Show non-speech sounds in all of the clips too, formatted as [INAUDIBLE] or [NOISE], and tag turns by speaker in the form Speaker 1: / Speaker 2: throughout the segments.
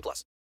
Speaker 1: plus.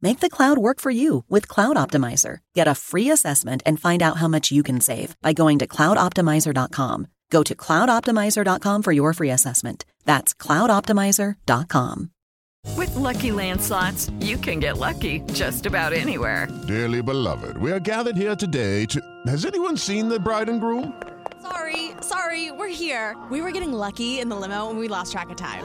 Speaker 2: Make the cloud work for you with Cloud Optimizer. Get a free assessment and find out how much you can save by going to cloudoptimizer.com. Go to cloudoptimizer.com for your free assessment. That's cloudoptimizer.com.
Speaker 3: With Lucky landslots, you can get lucky just about anywhere.
Speaker 4: Dearly beloved, we are gathered here today to. Has anyone seen the bride and groom?
Speaker 5: Sorry, sorry, we're here. We were getting lucky in the limo and we lost track of time.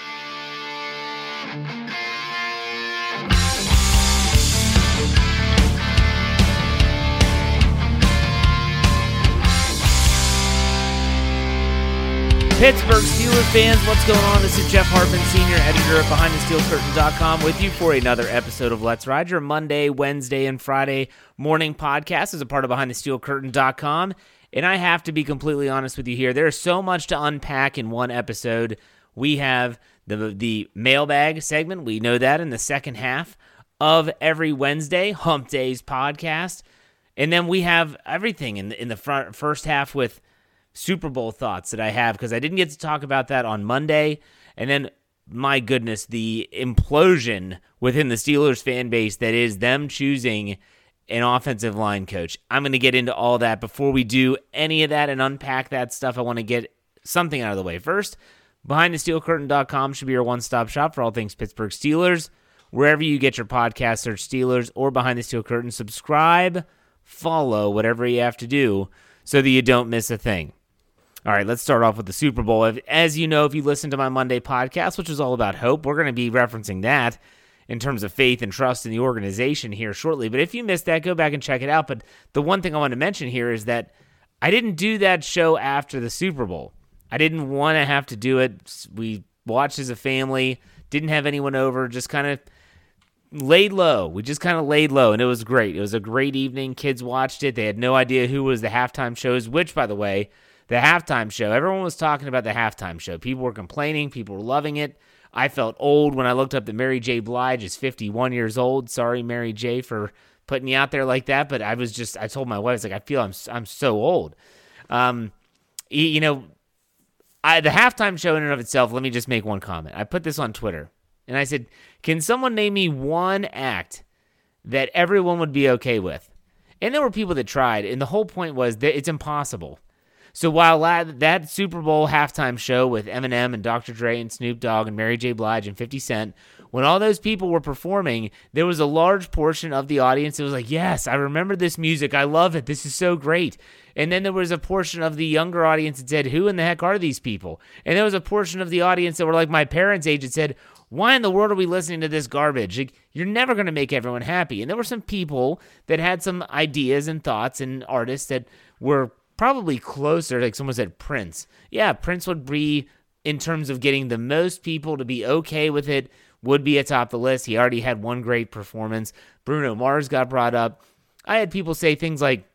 Speaker 6: Pittsburgh Steelers fans, what's going on? This is Jeff Hartman, senior editor at BehindTheSteelCurtain.com, with you for another episode of Let's Ride, your Monday, Wednesday, and Friday morning podcast as a part of BehindTheSteelCurtain.com. And I have to be completely honest with you here. There's so much to unpack in one episode. We have the the mailbag segment. We know that in the second half of every Wednesday, Hump Days podcast. And then we have everything in the, in the front, first half with Super Bowl thoughts that I have because I didn't get to talk about that on Monday. And then, my goodness, the implosion within the Steelers fan base that is them choosing an offensive line coach. I'm going to get into all that. Before we do any of that and unpack that stuff, I want to get something out of the way. First, BehindTheSteelCurtain.com should be your one stop shop for all things Pittsburgh Steelers. Wherever you get your podcast, search Steelers or Behind the Steel Curtain. Subscribe, follow, whatever you have to do so that you don't miss a thing. All right, let's start off with the Super Bowl. As you know, if you listen to my Monday podcast, which is all about hope, we're going to be referencing that in terms of faith and trust in the organization here shortly. But if you missed that, go back and check it out. But the one thing I want to mention here is that I didn't do that show after the Super Bowl. I didn't want to have to do it. We watched as a family, didn't have anyone over, just kind of laid low. We just kind of laid low, and it was great. It was a great evening. Kids watched it. They had no idea who was the halftime shows, which, by the way, the halftime show, everyone was talking about the halftime show. People were complaining, people were loving it. I felt old when I looked up that Mary J. Blige is 51 years old. Sorry, Mary J. for putting you out there like that, but I was just, I told my wife, I like, I feel I'm, I'm so old. Um, you know, I, the halftime show in and of itself, let me just make one comment. I put this on Twitter and I said, Can someone name me one act that everyone would be okay with? And there were people that tried, and the whole point was that it's impossible. So while that Super Bowl halftime show with Eminem and Dr. Dre and Snoop Dogg and Mary J. Blige and 50 Cent, when all those people were performing, there was a large portion of the audience that was like, Yes, I remember this music. I love it. This is so great. And then there was a portion of the younger audience that said, Who in the heck are these people? And there was a portion of the audience that were like my parents' age that said, why in the world are we listening to this garbage? Like, you're never going to make everyone happy. And there were some people that had some ideas and thoughts and artists that were probably closer. Like someone said, Prince. Yeah, Prince would be, in terms of getting the most people to be okay with it, would be atop the list. He already had one great performance. Bruno Mars got brought up. I had people say things like,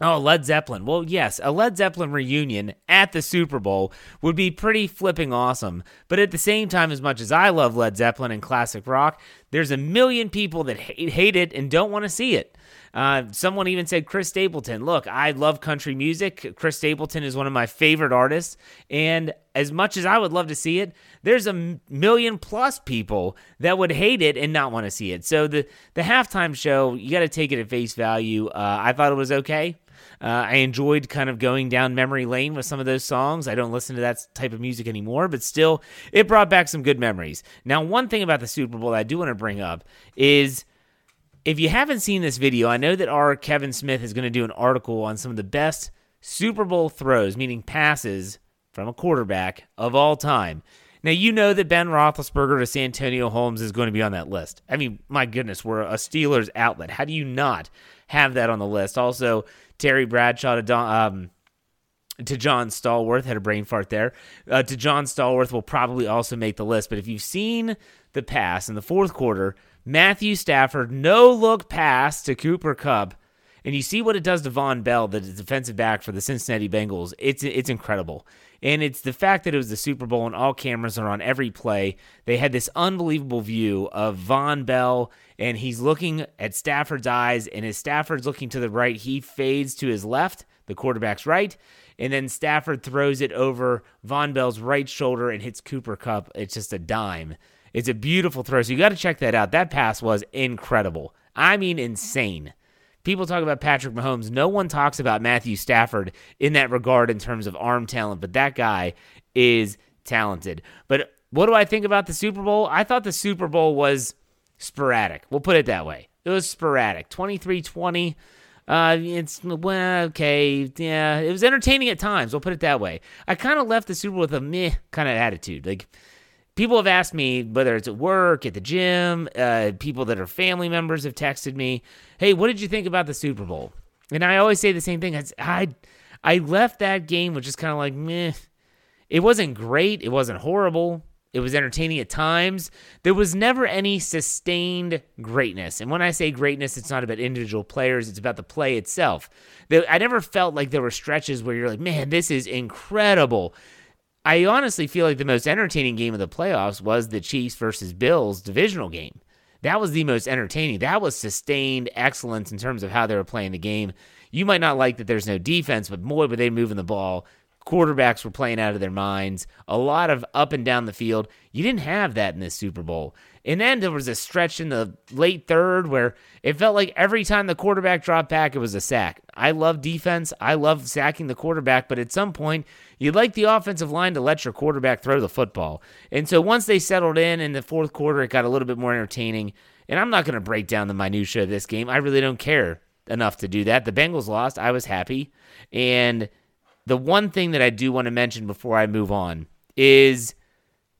Speaker 6: Oh, Led Zeppelin. Well, yes, a Led Zeppelin reunion at the Super Bowl would be pretty flipping awesome. But at the same time, as much as I love Led Zeppelin and classic rock, there's a million people that hate, it and don't want to see it. Uh, someone even said Chris Stapleton. Look, I love country music. Chris Stapleton is one of my favorite artists. And as much as I would love to see it, there's a million plus people that would hate it and not want to see it. So the, the halftime show, you got to take it at face value. Uh, I thought it was okay. Uh, I enjoyed kind of going down memory lane with some of those songs. I don't listen to that type of music anymore, but still, it brought back some good memories. Now, one thing about the Super Bowl I do want to bring up is if you haven't seen this video, I know that our Kevin Smith is going to do an article on some of the best Super Bowl throws, meaning passes from a quarterback of all time. Now, you know that Ben Roethlisberger to Santonio Holmes is going to be on that list. I mean, my goodness, we're a Steelers outlet. How do you not have that on the list? Also, Terry Bradshaw to Don, um, to John Stallworth had a brain fart there. Uh, to John Stallworth will probably also make the list. But if you've seen the pass in the fourth quarter, Matthew Stafford no look pass to Cooper Kupp, and you see what it does to Vonn Bell, the defensive back for the Cincinnati Bengals. It's it's incredible. And it's the fact that it was the Super Bowl and all cameras are on every play. They had this unbelievable view of Vonn Bell, and he's looking at Stafford's eyes, and as Stafford's looking to the right, he fades to his left, the quarterback's right, and then Stafford throws it over Vonn Bell's right shoulder and hits Cooper Kupp. It's just a dime. It's a beautiful throw. So you got to check that out. That pass was incredible. I mean, insane. People talk about Patrick Mahomes. No one talks about Matthew Stafford in that regard in terms of arm talent, but that guy is talented. But what do I think about the Super Bowl? I thought the Super Bowl was sporadic. We'll put it that way. It was sporadic. 23 20. Uh, it's well, okay, yeah. It was entertaining at times. We'll put it that way. I kind of left the Super Bowl with a meh kind of attitude. Like people have asked me whether it's at work, at the gym, uh, people that are family members have texted me, "Hey, what did you think about the Super Bowl?" And I always say the same thing. I I left that game with just kind of like meh. It wasn't great. It wasn't horrible. It was entertaining at times. There was never any sustained greatness. And when I say greatness, it's not about individual players, it's about the play itself. I never felt like there were stretches where you're like, man, this is incredible. I honestly feel like the most entertaining game of the playoffs was the Chiefs versus Bills divisional game. That was the most entertaining. That was sustained excellence in terms of how they were playing the game. You might not like that there's no defense, but boy, were they moving the ball. Quarterbacks were playing out of their minds. A lot of up and down the field. You didn't have that in this Super Bowl. And then there was a stretch in the late third where it felt like every time the quarterback dropped back, it was a sack. I love defense. I love sacking the quarterback, but at some point, you'd like the offensive line to let your quarterback throw the football. And so once they settled in in the fourth quarter, it got a little bit more entertaining. And I'm not going to break down the minutia of this game. I really don't care enough to do that. The Bengals lost. I was happy. And the one thing that I do want to mention before I move on is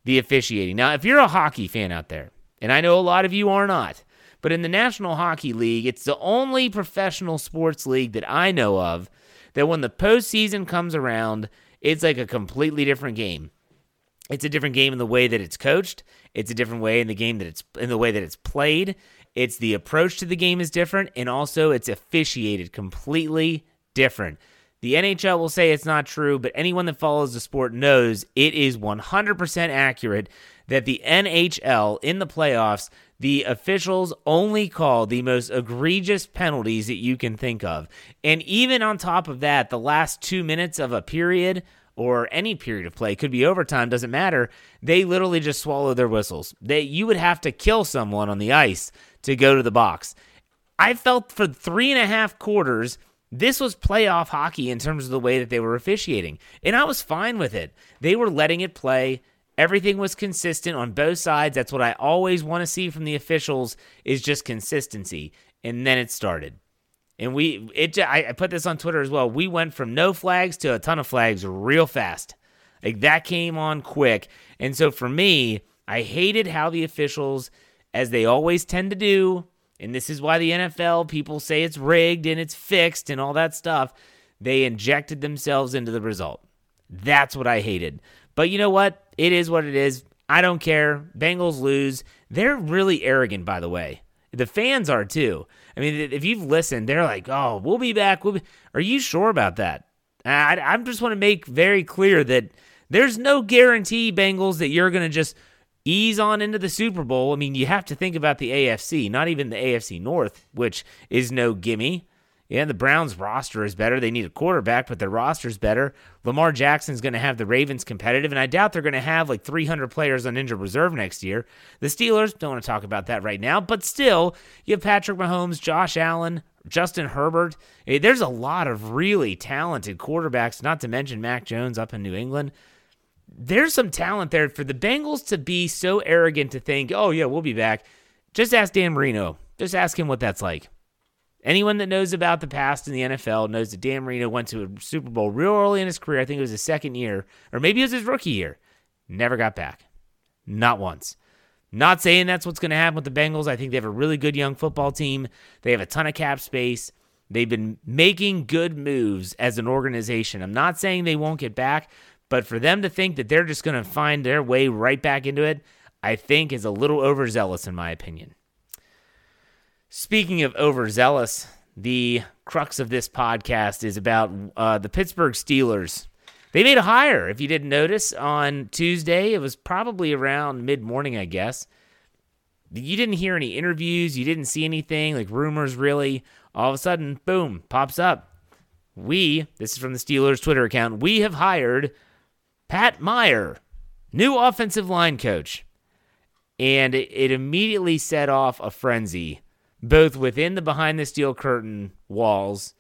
Speaker 6: the officiating. Now, if you're a hockey fan out there, and I know a lot of you are not, but in the National Hockey League, it's the only professional sports league that I know of that when the postseason comes around, it's like a completely different game. It's a different game in the way that it's coached. It's a different way in the game that it's in the way that it's played. It's the approach to the game is different, and also it's officiated completely different. The NHL will say it's not true, but anyone that follows the sport knows it is 100% accurate that the NHL in the playoffs, the officials only call the most egregious penalties that you can think of. And even on top of that, the last two minutes of a period or any period of play could be overtime doesn't matter they literally just swallow their whistles they you would have to kill someone on the ice to go to the box i felt for three and a half quarters This was playoff hockey in terms of the way that they were officiating, and I was fine with it. They were letting it play. Everything was consistent on both sides. That's what I always want to see from the officials is just consistency. And then it started. And we it I put this on Twitter as well. We went from no flags to a ton of flags real fast. Like that came on quick. And so for me, I hated how the officials as they always tend to do, and this is why the NFL people say it's rigged and it's fixed and all that stuff. They injected themselves into the result. That's what I hated. But you know what? It is what it is. I don't care. Bengals lose. They're really arrogant, by the way. The fans are too. I mean, if you've listened, they're like, "Oh, we'll be back." We'll be... Are you sure about that? I, I just want to make very clear that there's no guarantee, Bengals, that you're going to just ease on into the Super Bowl. I mean, you have to think about the AFC, not even the AFC North, which is no gimme. Yeah, the Browns roster is better. They need a quarterback, but their roster is better. Lamar Jackson's going to have the Ravens competitive, and I doubt they're going to have like 300 players on injured reserve next year. The Steelers, don't want to talk about that right now, but still, you have Patrick Mahomes, Josh Allen, Justin Herbert. Eh, there's a lot of really talented quarterbacks, not to mention Mac Jones up in New England there's some talent there for the Bengals to be so arrogant to think, oh, yeah, we'll be back. Just ask Dan Marino. Just ask him what that's like. Anyone that knows about the past in the NFL knows that Dan Marino went to a Super Bowl real early in his career. I think it was his second year, or maybe it was his rookie year. Never got back. Not once. Not saying that's what's going to happen with the Bengals. I think they have a really good young football team. They have a ton of cap space. They've been making good moves as an organization. I'm not saying they won't get back, but for them to think that they're just going to find their way right back into it, I think is a little overzealous in my opinion. Speaking of overzealous, the crux of this podcast is about uh, the Pittsburgh Steelers. They made a hire, if you didn't notice, on Tuesday. It was probably around mid morning, I guess. You didn't hear any interviews, you didn't see anything, like rumors really. All of a sudden, boom, pops up. We, this is from the Steelers Twitter account, we have hired Pat Meyer, new offensive line coach. And it, immediately set off a frenzy, both within the behind the steel curtain walls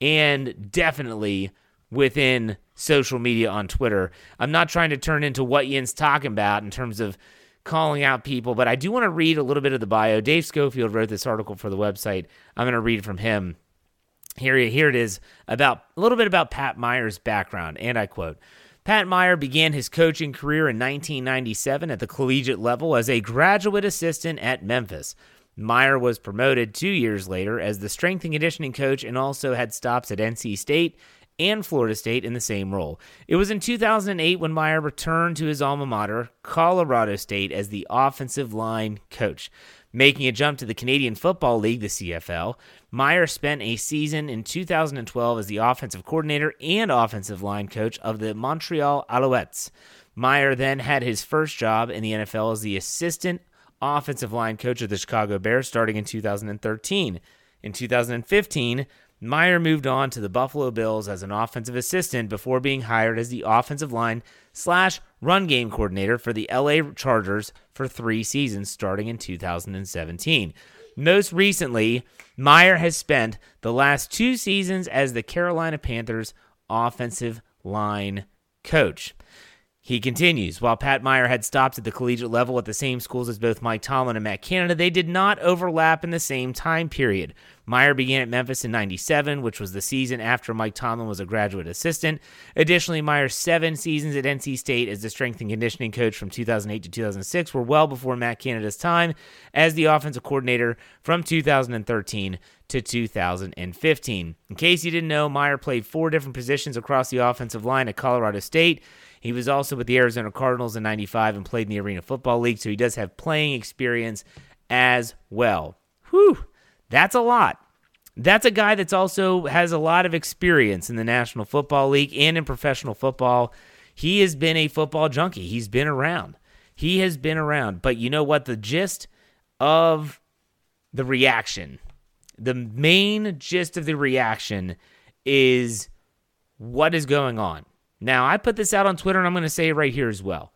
Speaker 6: and definitely within social media on Twitter. I'm not trying to turn into what Yin's talking about in terms of calling out people, but I do want to read a little bit of the bio. Dave Schofield wrote this article for the website. I'm going to read from him. Here, here it is about a little bit about Pat Meyer's background, and I quote. Pat Meyer began his coaching career in 1997 at the collegiate level as a graduate assistant at Memphis. Meyer was promoted two years later as the strength and conditioning coach and also had stops at NC State and Florida State in the same role. It was in 2008 when Meyer returned to his alma mater, Colorado State, as the offensive line coach. Making a jump to the Canadian Football League, the CFL, Meyer spent a season in 2012 as the offensive coordinator and offensive line coach of the Montreal Alouettes. Meyer then had his first job in the NFL as the assistant offensive line coach of the Chicago Bears starting in 2013. In 2015, Meyer moved on to the Buffalo Bills as an offensive assistant before being hired as the offensive line slash run game coordinator for the LA Chargers for three seasons starting in 2017. Most recently, Meyer has spent the last two seasons as the Carolina Panthers offensive line coach. He continues, while Pat Meyer had stopped at the collegiate level at the same schools as both Mike Tomlin and Matt Canada, they did not overlap in the same time period. Meyer began at Memphis in 97, which was the season after Mike Tomlin was a graduate assistant. Additionally, Meyer's seven seasons at NC State as the strength and conditioning coach from 2008 to 2006 were well before Matt Canada's time as the offensive coordinator from 2013 to 2015. In case you didn't know, Meyer played four different positions across the offensive line at Colorado State. He was also with the Arizona Cardinals in 95 and played in the Arena Football League, so he does have playing experience as well. Whew, that's a lot. That's a guy that's also has a lot of experience in the National Football League and in professional football. He has been a football junkie. He's been around. He has been around. But you know what? The gist of the reaction, the main gist of the reaction is what is going on. Now, I put this out on Twitter and I'm going to say it right here as well.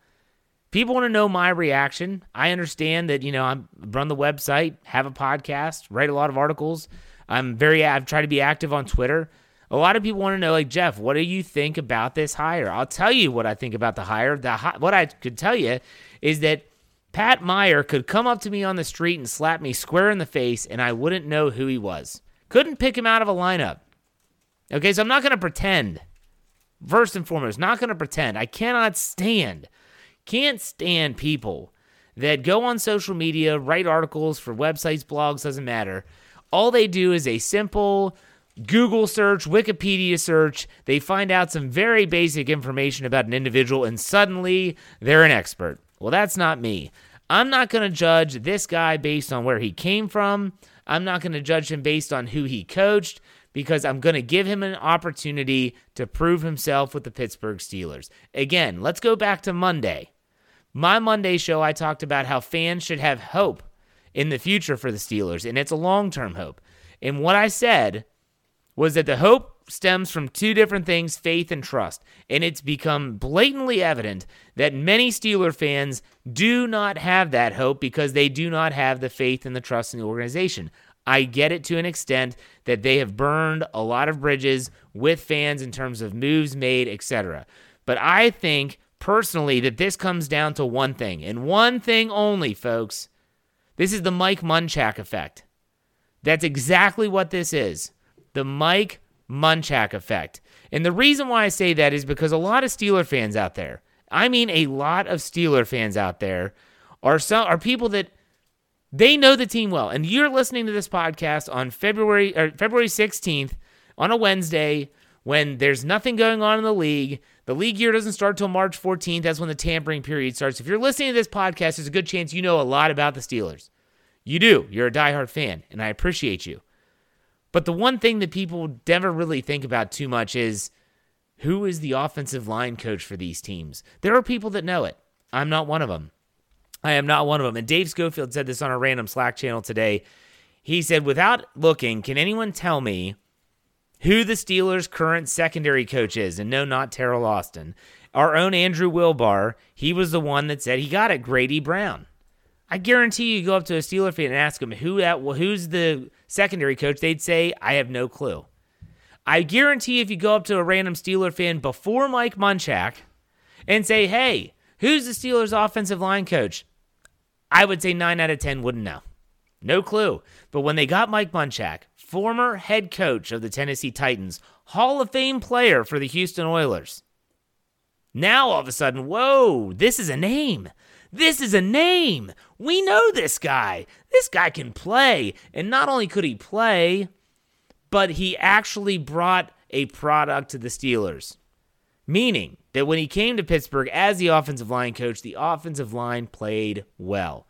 Speaker 6: People want to know my reaction. I understand that, you know, I run the website, have a podcast, write a lot of articles. I'm very, I've tried to be active on Twitter. A lot of people want to know, like, Jeff, what do you think about this hire? I'll tell you what I think about the hire. The What I could tell you is that Pat Meyer could come up to me on the street and slap me square in the face, and I wouldn't know who he was. Couldn't pick him out of a lineup. Okay, so I'm not going to pretend. First and foremost, not going to pretend. I cannot stand, can't stand people that go on social media, write articles for websites, blogs, doesn't matter. All they do is a simple Google search, Wikipedia search. They find out some very basic information about an individual, and suddenly they're an expert. Well, that's not me. I'm not going to judge this guy based on where he came from. I'm not going to judge him based on who he coached because I'm going to give him an opportunity to prove himself with the Pittsburgh Steelers. Again, let's go back to Monday. My Monday show, I talked about how fans should have hope in the future for the Steelers, and it's a long term hope. And what I said was that the hope stems from two different things faith and trust. And it's become blatantly evident that many Steeler fans do not have that hope because they do not have the faith and the trust in the organization. I get it to an extent that they have burned a lot of bridges with fans in terms of moves made, etc. But I think personally that this comes down to one thing, and one thing only, folks. This is the Mike Munchak effect. That's exactly what this is. The Mike Munchak effect. And the reason why I say that is because a lot of Steeler fans out there, I mean a lot of Steeler fans out there, are some are people that they know the team well. And you're listening to this podcast on February or February 16th on a Wednesday when there's nothing going on in the league. The league year doesn't start till March 14th. That's when the tampering period starts. If you're listening to this podcast, there's a good chance you know a lot about the Steelers. You do. You're a diehard fan, and I appreciate you. But the one thing that people never really think about too much is who is the offensive line coach for these teams? There are people that know it. I'm not one of them. I am not one of them. And Dave Schofield said this on a random Slack channel today. He said, without looking, can anyone tell me who the Steelers' current secondary coach is? And no, not Terrell Austin. Our own Andrew Wilbar, he was the one that said he got it, Grady Brown. I guarantee you go up to a Steeler fan and ask him who that who's the secondary coach, they'd say, I have no clue. I guarantee if you go up to a random Steeler fan before Mike Munchak and say, hey, who's the Steelers offensive line coach? I would say 9 out of 10 wouldn't know. No clue. But when they got Mike Munchak, former head coach of the Tennessee Titans, Hall of Fame player for the Houston Oilers, now all of a sudden, whoa, this is a name. This is a name. We know this guy. This guy can play. And not only could he play, but he actually brought a product to the Steelers. Meaning that when he came to Pittsburgh as the offensive line coach, the offensive line played well.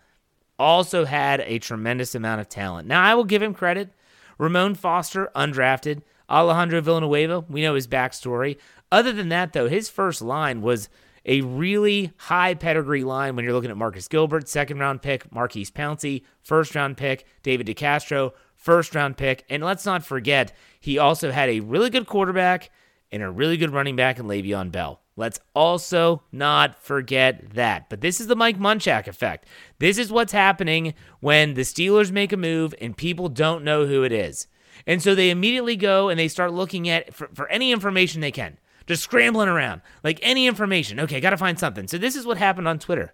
Speaker 6: Also had a tremendous amount of talent. Now, I will give him credit. Ramon Foster, undrafted. Alejandro Villanueva, we know his backstory. Other than that, though, his first line was a really high pedigree line when you're looking at Marcus Gilbert, second round pick, Maurkice Pouncey, first round pick, David DeCastro, first round pick. And let's not forget, he also had a really good quarterback and a really good running back in Le'Veon Bell. Let's also not forget that. But this is the Mike Munchak effect. This is what's happening when the Steelers make a move and people don't know who it is. And so they immediately go and they start looking at for, for any information they can just scrambling around, like any information. Okay, got to find something. So this is what happened on Twitter.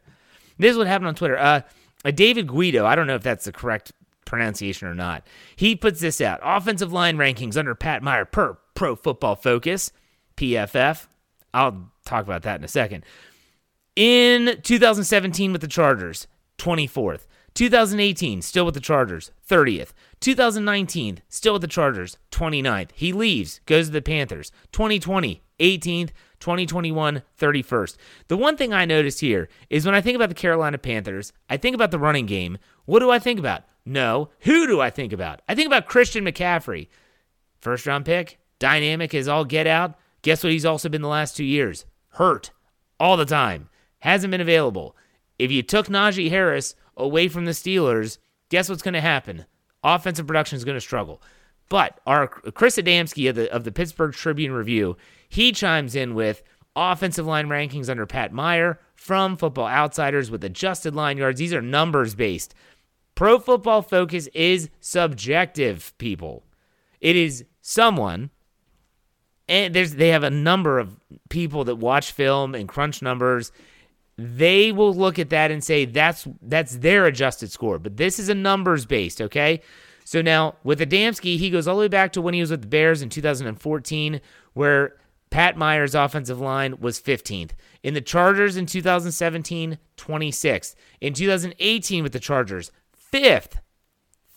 Speaker 6: This is what happened on Twitter. Uh, David Guido, I don't know if that's the correct pronunciation or not. He puts this out: offensive line rankings under Pat Meyer per Pro Football Focus, PFF. I'll talk about that in a second. In 2017 with the Chargers, 24th. 2018, still with the Chargers, 30th. 2019, still with the Chargers, 29th. He leaves, goes to the Panthers. 2020, 18th, 2021, 31st. The one thing I noticed here is when I think about the Carolina Panthers, I think about the running game. What do I think about? No. Who do I think about? I think about Christian McCaffrey. First round pick, dynamic as all get out. Guess what he's also been the last two years? Hurt all the time. Hasn't been available. If you took Najee Harris away from the Steelers, guess what's going to happen? Offensive production is going to struggle. But our Chris Adamski of the of the Pittsburgh Tribune Review, he chimes in with offensive line rankings under Pat Meyer from Football Outsiders with adjusted line yards. These are numbers based. Pro Football Focus is subjective, people. It is someone and there's they have a number of people that watch film and crunch numbers. They will look at that and say that's that's their adjusted score, but this is a numbers based, okay? So now with Adamski, he goes all the way back to when he was with the Bears in 2014, where Pat Meyer's offensive line was 15th. In the Chargers in 2017, 26th. In 2018 with the Chargers, 5th.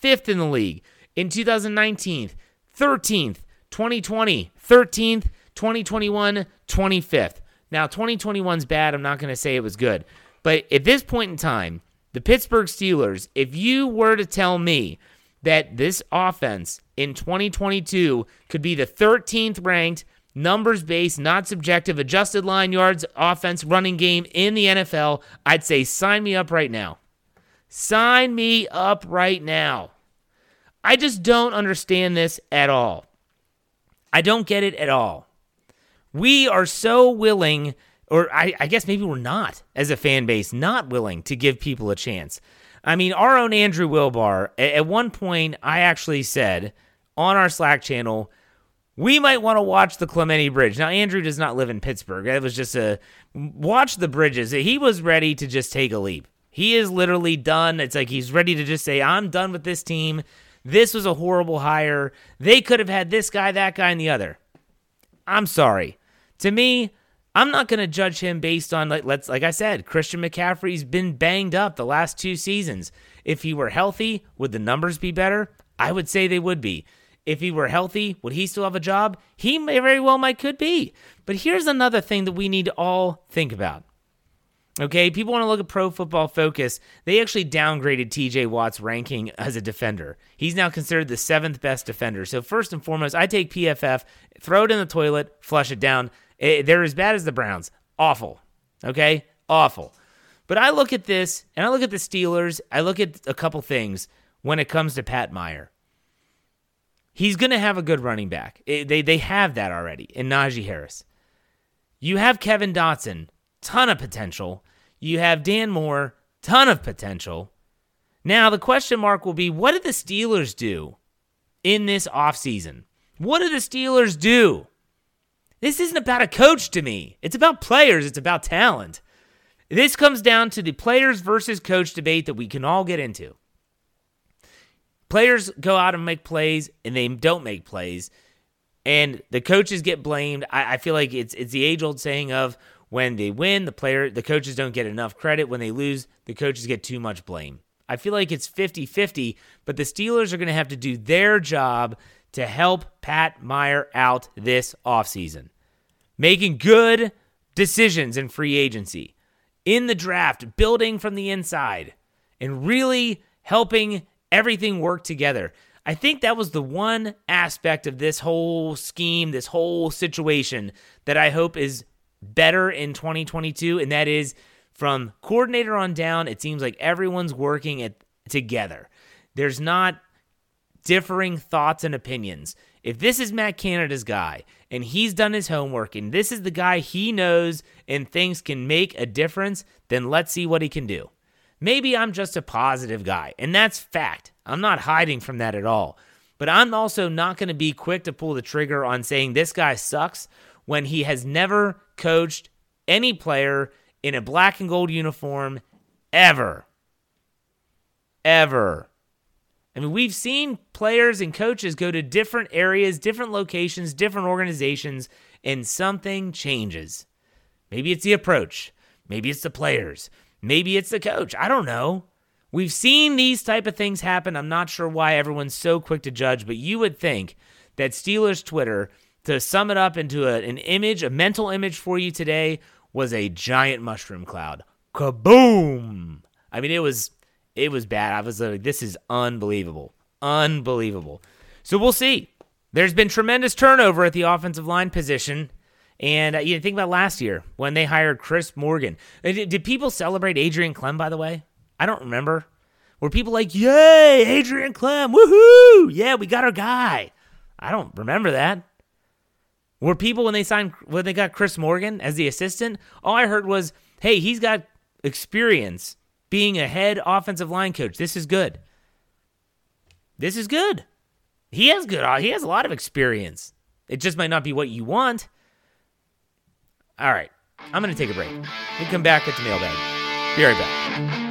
Speaker 6: 5th in the league. In 2019, 13th. 2020, 13th. 2021, 25th. Now, 2021's bad. I'm not going to say it was good. But at this point in time, the Pittsburgh Steelers, if you were to tell me that this offense in 2022 could be the 13th ranked numbers based, not subjective, adjusted line yards, offense, running game in the NFL, I'd say sign me up right now. Sign me up right now. I just don't understand this at all. I don't get it at all. We are so willing, or I, I, guess maybe we're not, as a fan base, not willing to give people a chance. I mean, our own Andrew Wilbar, at one point, I actually said on our Slack channel, we might want to watch the Clemente Bridge. Now, Andrew does not live in Pittsburgh. It was just a watch the bridges. He was ready to just take a leap. He is literally done. It's like he's ready to just say, I'm done with this team. This was a horrible hire. They could have had this guy, that guy, and the other. I'm sorry. To me, I'm not going to judge him based on like let's like I said, Christian McCaffrey's been banged up the last two seasons. If he were healthy, would the numbers be better? I would say they would be. If he were healthy, would he still have a job? He may very well might could be. But here's another thing that we need to all think about. Okay, people want to look at Pro Football Focus. They actually downgraded TJ Watt's ranking as a defender. He's now considered the seventh best defender. So, first and foremost, I take PFF, throw it in the toilet, flush it down. Eh, they're as bad as the Browns. Awful. Okay? Awful. But I look at this and I look at the Steelers. I look at a couple things when it comes to Pat Meyer. He's going to have a good running back. They, they have that already in Najee Harris. You have Kevin Dotson, ton of potential. You have Dan Moore, ton of potential. Now, the question mark will be what did the Steelers do in this offseason? What did the Steelers do? This isn't about a coach to me. It's about players, it's about talent. This comes down to the players versus coach debate that we can all get into. Players go out and make plays and they don't make plays, and the coaches get blamed. I, I feel like it's it's the age old saying of when they win, the player the coaches don't get enough credit. When they lose, the coaches get too much blame. I feel like it's 50-50, but the Steelers are going to have to do their job to help Pat Meyer out this offseason. Making good decisions in free agency, in the draft, building from the inside, and really helping everything work together. I think that was the one aspect of this whole scheme, this whole situation that I hope is better in 2022, and that is from coordinator on down, it seems like everyone's working it together. There's not differing thoughts and opinions. If this is Matt Canada's guy and he's done his homework and this is the guy he knows and thinks can make a difference, then let's see what he can do. Maybe I'm just a positive guy, and that's fact. I'm not hiding from that at all. But I'm also not going to be quick to pull the trigger on saying this guy sucks when he has never coached any player in a black and gold uniform ever. Ever. I mean, we've seen players and coaches go to different areas, different locations, different organizations, and something changes. Maybe it's the approach. Maybe it's the players. Maybe it's the coach. I don't know. We've seen these type of things happen. I'm not sure why everyone's so quick to judge, but you would think that Steelers Twitter, to sum it up into a, an image, a mental image for you today, was a giant mushroom cloud. Kaboom! I mean, it was it was bad. I was like, this is unbelievable. Unbelievable. So we'll see. There's been tremendous turnover at the offensive line position. And uh, you think about last year when they hired Chris Morgan. Uh, did, did people celebrate Adrian Klemm, by the way? I don't remember. Were people like, yay, Adrian Klemm, woohoo, yeah, we got our guy? I don't remember that. Were people when they signed, when they got Chris Morgan as the assistant, all I heard was, hey, he's got experience being a head offensive line coach. This is good. This is good. He has good. Uh, he has a lot of experience. It just might not be what you want. All right, I'm going to take a break. We come back at the mailbag. Be right back.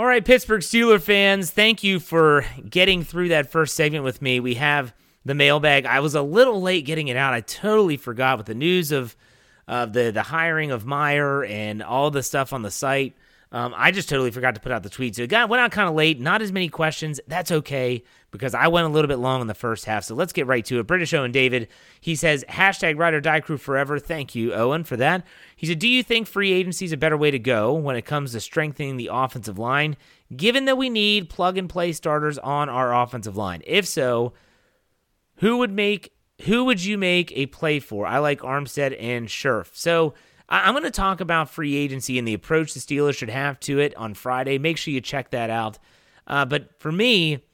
Speaker 6: All right, Pittsburgh Steeler fans, thank you for getting through that first segment with me. We have the mailbag. I was a little late getting it out. I totally forgot with the news of of the the hiring of Meyer and all the stuff on the site. Um, I just totally forgot to put out the tweet. So it got went out kind of late. Not as many questions. That's okay because I went a little bit long in the first half. So let's get right to it. British Owen David. He says hashtag Ride or Die Crew forever. Thank you, Owen, for that. He said, Do you think free agency is a better way to go when it comes to strengthening the offensive line, given that we need plug and play starters on our offensive line? If so, who would make who would you make a play for? I like Armstead and Scherff. So I'm going to talk about free agency and the approach the Steelers should have to it on Friday. Make sure you check that out. Uh, but for me,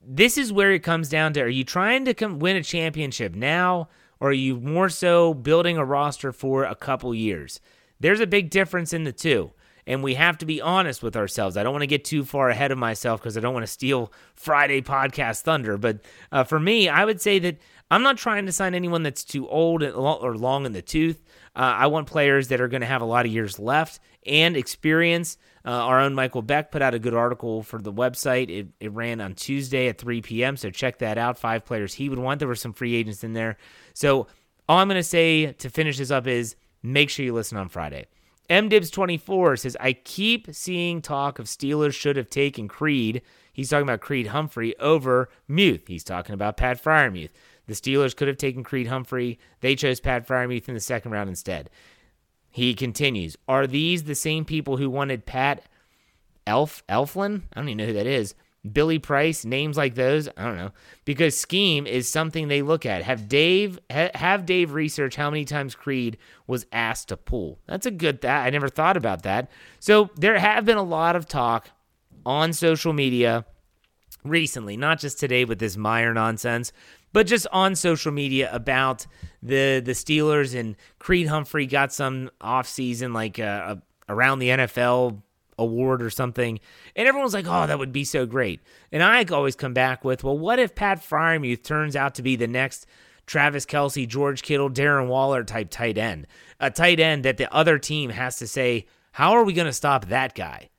Speaker 6: this is where it comes down to: Are you trying to come win a championship now, or are you more so building a roster for a couple years? There's a big difference in the two and we have to be honest with ourselves. I don't want to get too far ahead of myself because I don't want to steal Friday podcast thunder. But uh, for me, I would say that I'm not trying to sign anyone that's too old or long in the tooth. Uh, I want players that are going to have a lot of years left and experience. Uh, our own Michael Beck put out a good article for the website. It, it ran on Tuesday at 3 p.m., so check that out. Five players he would want. There were some free agents in there. So all I'm going to say to finish this up is make sure you listen on Friday. MDibs24 says, I keep seeing talk of Steelers should have taken Creed. He's talking about Creed Humphrey over Muth. He's talking about Pat Freiermuth. The Steelers could have taken Creed Humphrey. They chose Pat Freiermuth in the second round instead. He continues, Are these the same people who wanted Pat Elf Elflein? I don't even know who that is. Billy Price, names like those, I don't know, because scheme is something they look at. Have Dave ha, have Dave research how many times Creed was asked to pull. That's a good that I never thought about that. So there have been a lot of talk on social media recently, not just today with this Meyer nonsense, but just on social media about the the Steelers and Creed Humphrey got some offseason like uh, around the NFL award or something. And everyone's like, oh, that would be so great. And I always come back with, well, what if Pat Freiermuth turns out to be the next Travis Kelce, George Kittle, Darren Waller type tight end? A tight end that the other team has to say, how are we going to stop that guy?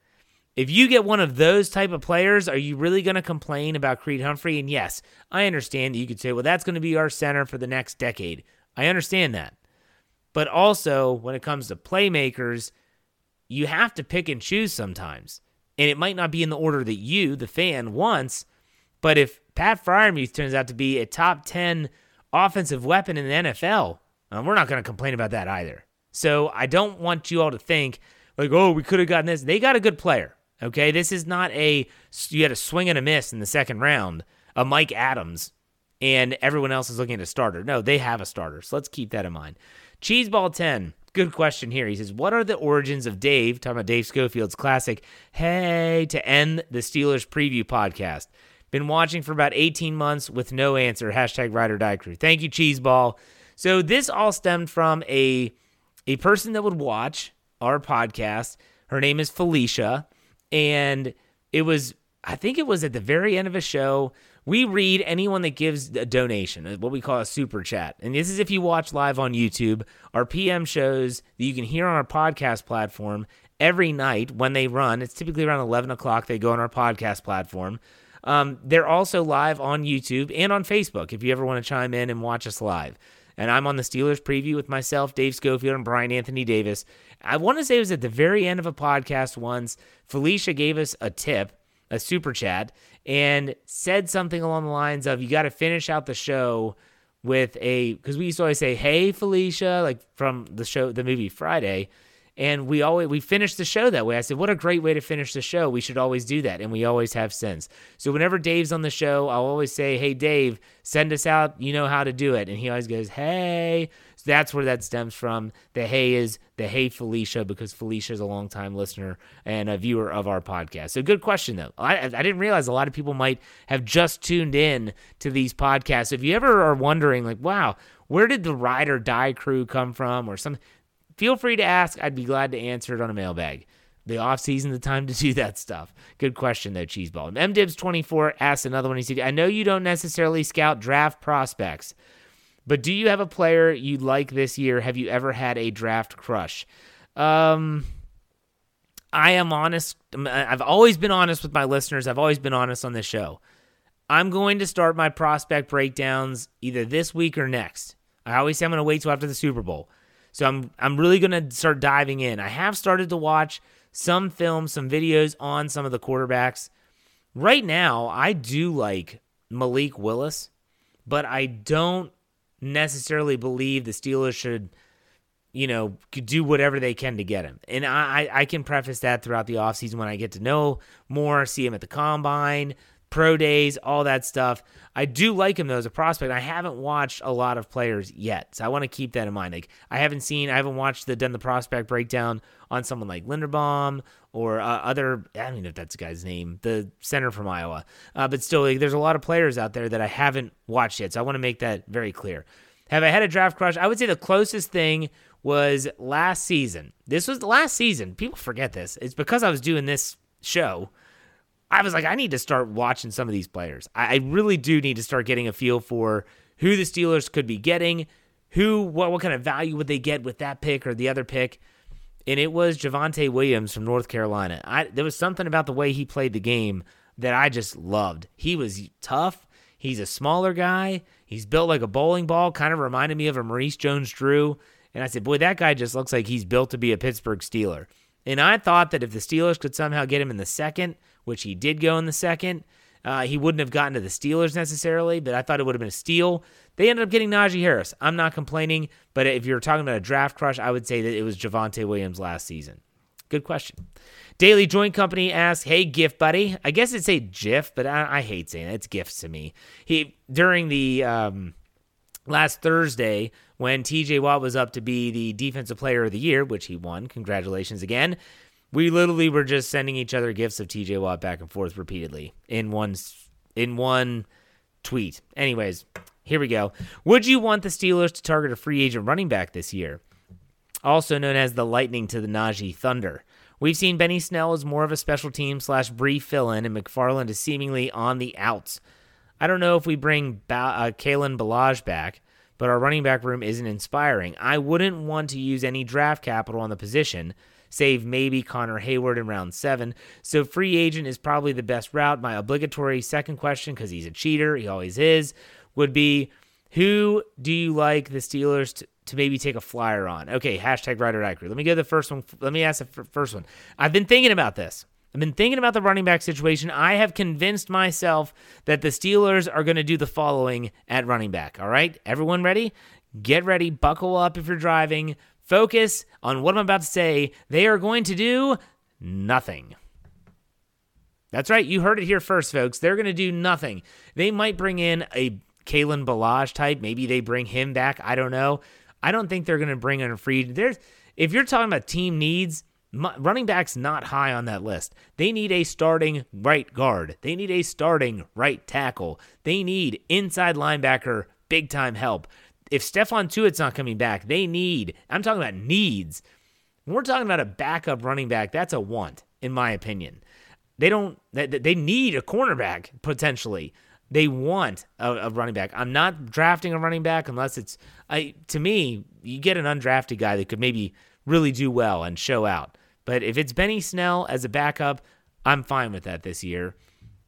Speaker 6: If you get one of those type of players, are you really going to complain about Creed Humphrey? And yes, I understand that you could say, well, that's going to be our center for the next decade. I understand that. But also, when it comes to playmakers, you have to pick and choose sometimes. And it might not be in the order that you, the fan, wants. But if Pat Freiermuth turns out to be a top 10 offensive weapon in the NFL, um, we're not going to complain about that either. So I don't want you all to think, like, oh, we could have gotten this. They got a good player. Okay. This is not a, you had a swing and a miss in the second round, a Mike Adams, and everyone else is looking at a starter. No, they have a starter. So let's keep that in mind. Cheeseball 10 good question here. He says, What are the origins of Dave, talking about Dave Schofield's classic, Hey, to end the Steelers preview podcast? Been watching for about 18 months with no answer. Hashtag ride or die crew. Thank you, Cheeseball. So this all stemmed from a a person that would watch our podcast. Her name is Felicia. And it was, I think it was at the very end of a show. We read anyone that gives a donation, uh, what we call a super chat. And this is if you watch live on YouTube. Our PM shows that you can hear on our podcast platform every night when they run. It's typically around 11 o'clock. They go on our podcast platform. Um, they're also live on YouTube and on Facebook if you ever want to chime in and watch us live. and I'm on the Steelers preview with myself, Dave Schofield, and Brian Anthony Davis. I want to say it was at the very end of a podcast once. Felicia gave us a tip, a super chat, and said something along the lines of, "You got to finish out the show." With a, because we used to always say, "Hey, Felicia," like from the show, the movie Friday, and we always we finish the show that way. I said, "What a great way to finish the show. We should always do that." And we always have since. So whenever Dave's on the show, I'll always say, "Hey Dave, send us out. You know how to do it." And he always goes, "Hey." So that's where that stems from. The hey is the hey Felicia because Felicia is a longtime listener and a viewer of our podcast. So good question though. I, I didn't realize a lot of people might have just tuned in to these podcasts. If you ever are wondering, like, wow, where did the ride or die crew come from, or some feel free to ask. I'd be glad to answer it on a mailbag. The off season, the time to do that stuff. Good question though, Cheeseball. MDibs24 asks another one. He said, I know you don't necessarily scout draft prospects, but do you have a player you like this year? Have you ever had a draft crush? Um, I am honest. I've always been honest with my listeners. I've always been honest on this show. I'm going to start my prospect breakdowns either this week or next. I always say I'm going to wait till after the Super Bowl. So I'm I'm really to start diving in. I have started to watch some films, some videos on some of the quarterbacks. Right now, I do like Malik Willis, but I don't necessarily believe the Steelers should, you know, do whatever they can to get him. And I, I can preface that throughout the offseason when I get to know more, see him at the combine, pro days, all that stuff. I do like him though as a prospect. I haven't watched a lot of players yet, so I want to keep that in mind. Like I haven't seen, I haven't watched the done the prospect breakdown on someone like Linderbaum or uh, other. I don't even know if that's the guy's name, the center from Iowa. Uh, but still, like, there's a lot of players out there that I haven't watched yet, so I want to make that very clear. Have I had a draft crush? I would say the closest thing was last season. This was the last season. People forget this. It's because I was doing this show I was like, I need to start watching some of these players. I, really do need to start getting a feel for who the Steelers could be getting, who, what, what kind of value would they get with that pick or the other pick. And it was Javonte Williams from North Carolina. I, there was something about the way he played the game that I just loved. He was tough. He's a smaller guy. He's built like a bowling ball, kind of reminded me of a Maurice Jones Drew. And I said, boy, that guy just looks like he's built to be a Pittsburgh Steeler. And I thought that if the Steelers could somehow get him in the second, which he did go in the second. Uh, he wouldn't have gotten to the Steelers necessarily, but I thought it would have been a steal. They ended up getting Najee Harris. I'm not complaining, but if you're talking about a draft crush, I would say that it was Javonte Williams last season. Good question. Daily Joint Company asks, "Hey, gift buddy." I guess it's a GIF, but I, I hate saying it. It's gifts to me. He during the um, last Thursday when T.J. Watt was up to be the Defensive Player of the Year, which he won. Congratulations again. We literally were just sending each other gifts of TJ Watt back and forth repeatedly in one in one tweet. Anyways, here we go. Would you want the Steelers to target a free agent running back this year? Also known as the Lightning to the Najee Thunder. We've seen Benny Snell as more of a special team slash brief fill in, and McFarland is seemingly on the outs. I don't know if we bring ba- uh, Kalen Ballage back, but our running back room isn't inspiring. I wouldn't want to use any draft capital on the position save maybe Connor Heyward in round seven. So free agent is probably the best route. My obligatory second question, because he's a cheater, he always is, would be who do you like the Steelers to, to maybe take a flyer on? Okay, hashtag Ryder Let me go to the first one. Let me ask the first one. I've been thinking about this. I've been thinking about the running back situation. I have convinced myself that the Steelers are going to do the following at running back. All right, everyone ready? Get ready, buckle up if you're driving, Focus on what I'm about to say. They are going to do nothing. That's right. You heard it here first, folks. They're going to do nothing. They might bring in a Kalen Ballage type. Maybe they bring him back. I don't know. I don't think they're going to bring in a free. There's if you're talking about team needs, running back's not high on that list. They need a starting right guard. They need a starting right tackle. They need inside linebacker big time help if Stephon Tuitt's not coming back, they need, I'm talking about needs. When we're talking about a backup running back, that's a want, in my opinion. They don't, they need a cornerback potentially. They want a, a running back. I'm not drafting a running back unless it's, I, to me, you get an undrafted guy that could maybe really do well and show out. But if it's Benny Snell as a backup, I'm fine with that this year.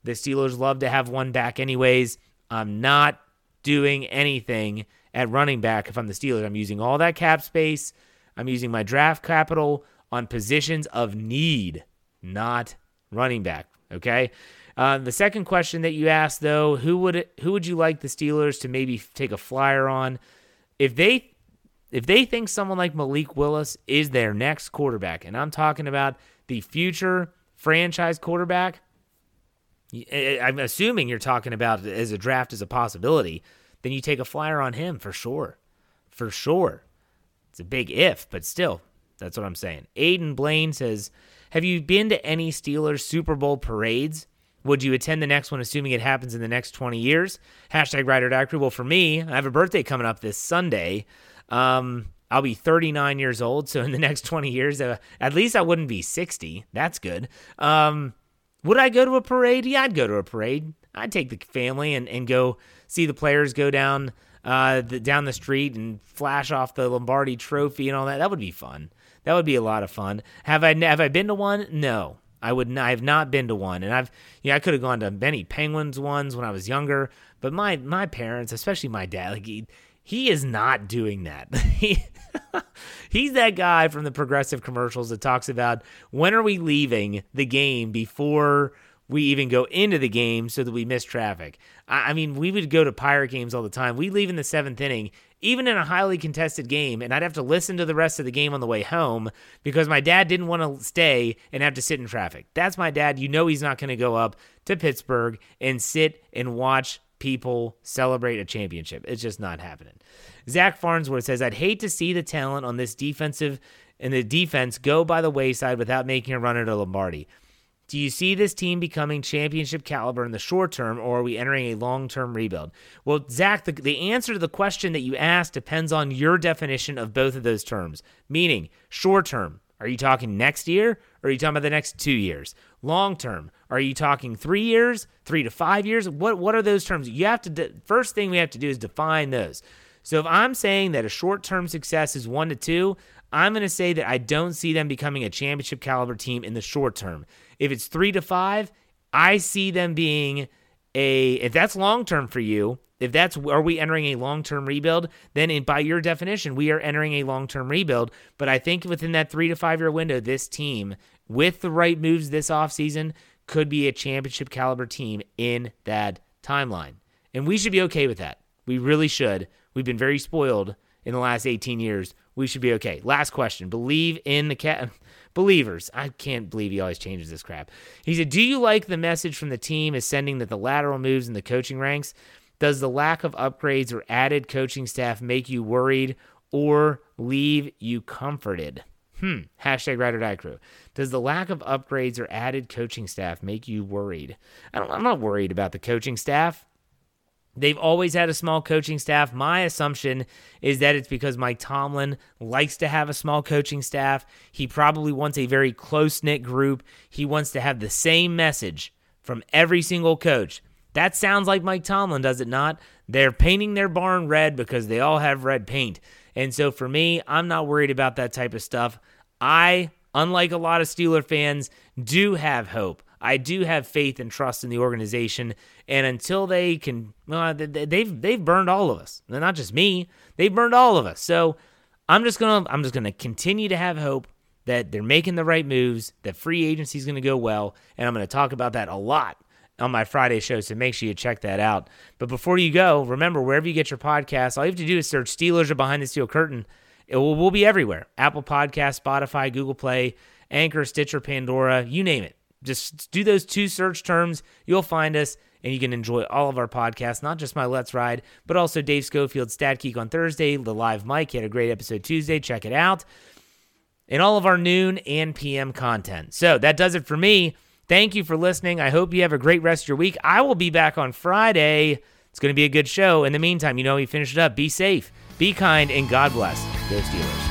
Speaker 6: The Steelers love to have one back, anyways. I'm not doing anything at running back if I'm the Steelers. I'm using all that cap space. I'm using my draft capital on positions of need, not running back. Okay. Uh, the second question that you asked, though, who would who would you like the Steelers to maybe take a flyer on? If they if they think someone like Malik Willis is their next quarterback, and I'm talking about the future franchise quarterback, I'm assuming you're talking about as a draft as a possibility, then you take a flyer on him for sure. For sure. It's a big if, but still, that's what I'm saying. Aiden Blaine says, Have you been to any Steelers Super Bowl parades? Would you attend the next one, assuming it happens in the next 20 years? Hashtag Ride or Die Crew. Well, for me, I have a birthday coming up this Sunday. Um, I'll be 39 years old, so in the next 20 years, uh, at least I wouldn't be 60. That's good. Um, would I go to a parade? Yeah, I'd go to a parade. I'd take the family and, and go see the players go down uh, the, down the street and flash off the Lombardi Trophy and all that. That would be fun. That would be a lot of fun. Have I have I been to one? No, I would. Not, I have not been to one, and I've yeah, I could have gone to many Penguins ones when I was younger, but my my parents, especially my dad, like he he is not doing that. [LAUGHS] he, [LAUGHS] he's that guy from the progressive commercials that talks about when are we leaving the game before we even go into the game so that we miss traffic. I, I mean, we would go to pirate games all the time. We leave in the seventh inning, even in a highly contested game, and I'd have to listen to the rest of the game on the way home because my dad didn't want to stay and have to sit in traffic. That's my dad. You know he's not going to go up to Pittsburgh and sit and watch people celebrate a championship. It's just not happening. Zach Farnsworth says, I'd hate to see the talent on this defensive and the defense go by the wayside without making a run at a Lombardi. Do you see this team becoming championship caliber in the short term, or are we entering a long term rebuild? Well, Zach, the, the answer to the question that you asked depends on your definition of both of those terms. Meaning, short term, are you talking next year, or are you talking about the next two years? Long term, are you talking three years, three to five years? What what are those terms? You have to de- first thing we have to do is define those. So if I'm saying that a short term success is one to two, I'm going to say that I don't see them becoming a championship caliber team in the short term. If it's three to five, I see them being a, if that's long term for you, if that's, are we entering a long term rebuild? Then in, by your definition, we are entering a long term rebuild. But I think within that three to five year window, this team, with the right moves this offseason, could be a championship caliber team in that timeline. And we should be okay with that. We really should. We've been very spoiled in the last 18 years. We should be okay. Last question. Believe in the cat. [LAUGHS] Believers, I can't believe he always changes this crap. He said, Do you like the message from the team is sending that the lateral moves in the coaching ranks? Does the lack of upgrades or added coaching staff make you worried or leave you comforted? Hmm. Hashtag Ride or Die Crew. Does the lack of upgrades or added coaching staff make you worried? I don't, I'm not worried about the coaching staff. They've always had a small coaching staff. My assumption is that it's because Mike Tomlin likes to have a small coaching staff. He probably wants a very close knit group. He wants to have the same message from every single coach. That sounds like Mike Tomlin, does it not? They're painting their barn red because they all have red paint. And so for me, I'm not worried about that type of stuff. I, unlike a lot of Steeler fans, do have hope. I do have faith and trust in the organization, and until they can, well, they've they've burned all of us. Not just me; they've burned all of us. So I'm just gonna I'm just gonna continue to have hope that they're making the right moves, that free agency is gonna go well, and I'm gonna talk about that a lot on my Friday show. So make sure you check that out. But before you go, remember wherever you get your podcast, all you have to do is search Steelers or Behind the Steel Curtain. It will we'll be everywhere: Apple Podcast, Spotify, Google Play, Anchor, Stitcher, Pandora, you name it. Just do those two search terms. You'll find us and you can enjoy all of our podcasts, not just my Let's Ride, but also Dave Schofield's Stat Geek on Thursday, the live mic. Had a great episode Tuesday. Check it out. And all of our noon and PM content. So that does it for me. Thank you for listening. I hope you have a great rest of your week. I will be back on Friday. It's going to be a good show. In the meantime, you know, we finished it up. Be safe, be kind, and God bless. Go Steelers.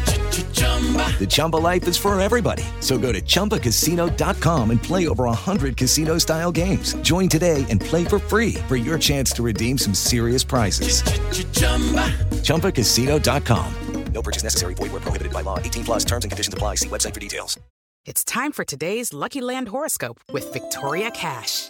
Speaker 7: The Chumba life is for everybody. So go to ChumbaCasino.com and play over 100 casino style games. Join today and play for free for your chance to redeem some serious prizes. ChumbaCasino.com.
Speaker 1: No purchase necessary. Void where prohibited by law. 18 plus terms and conditions apply. See website for details.
Speaker 8: It's time for today's Lucky Land horoscope with Victoria Cash.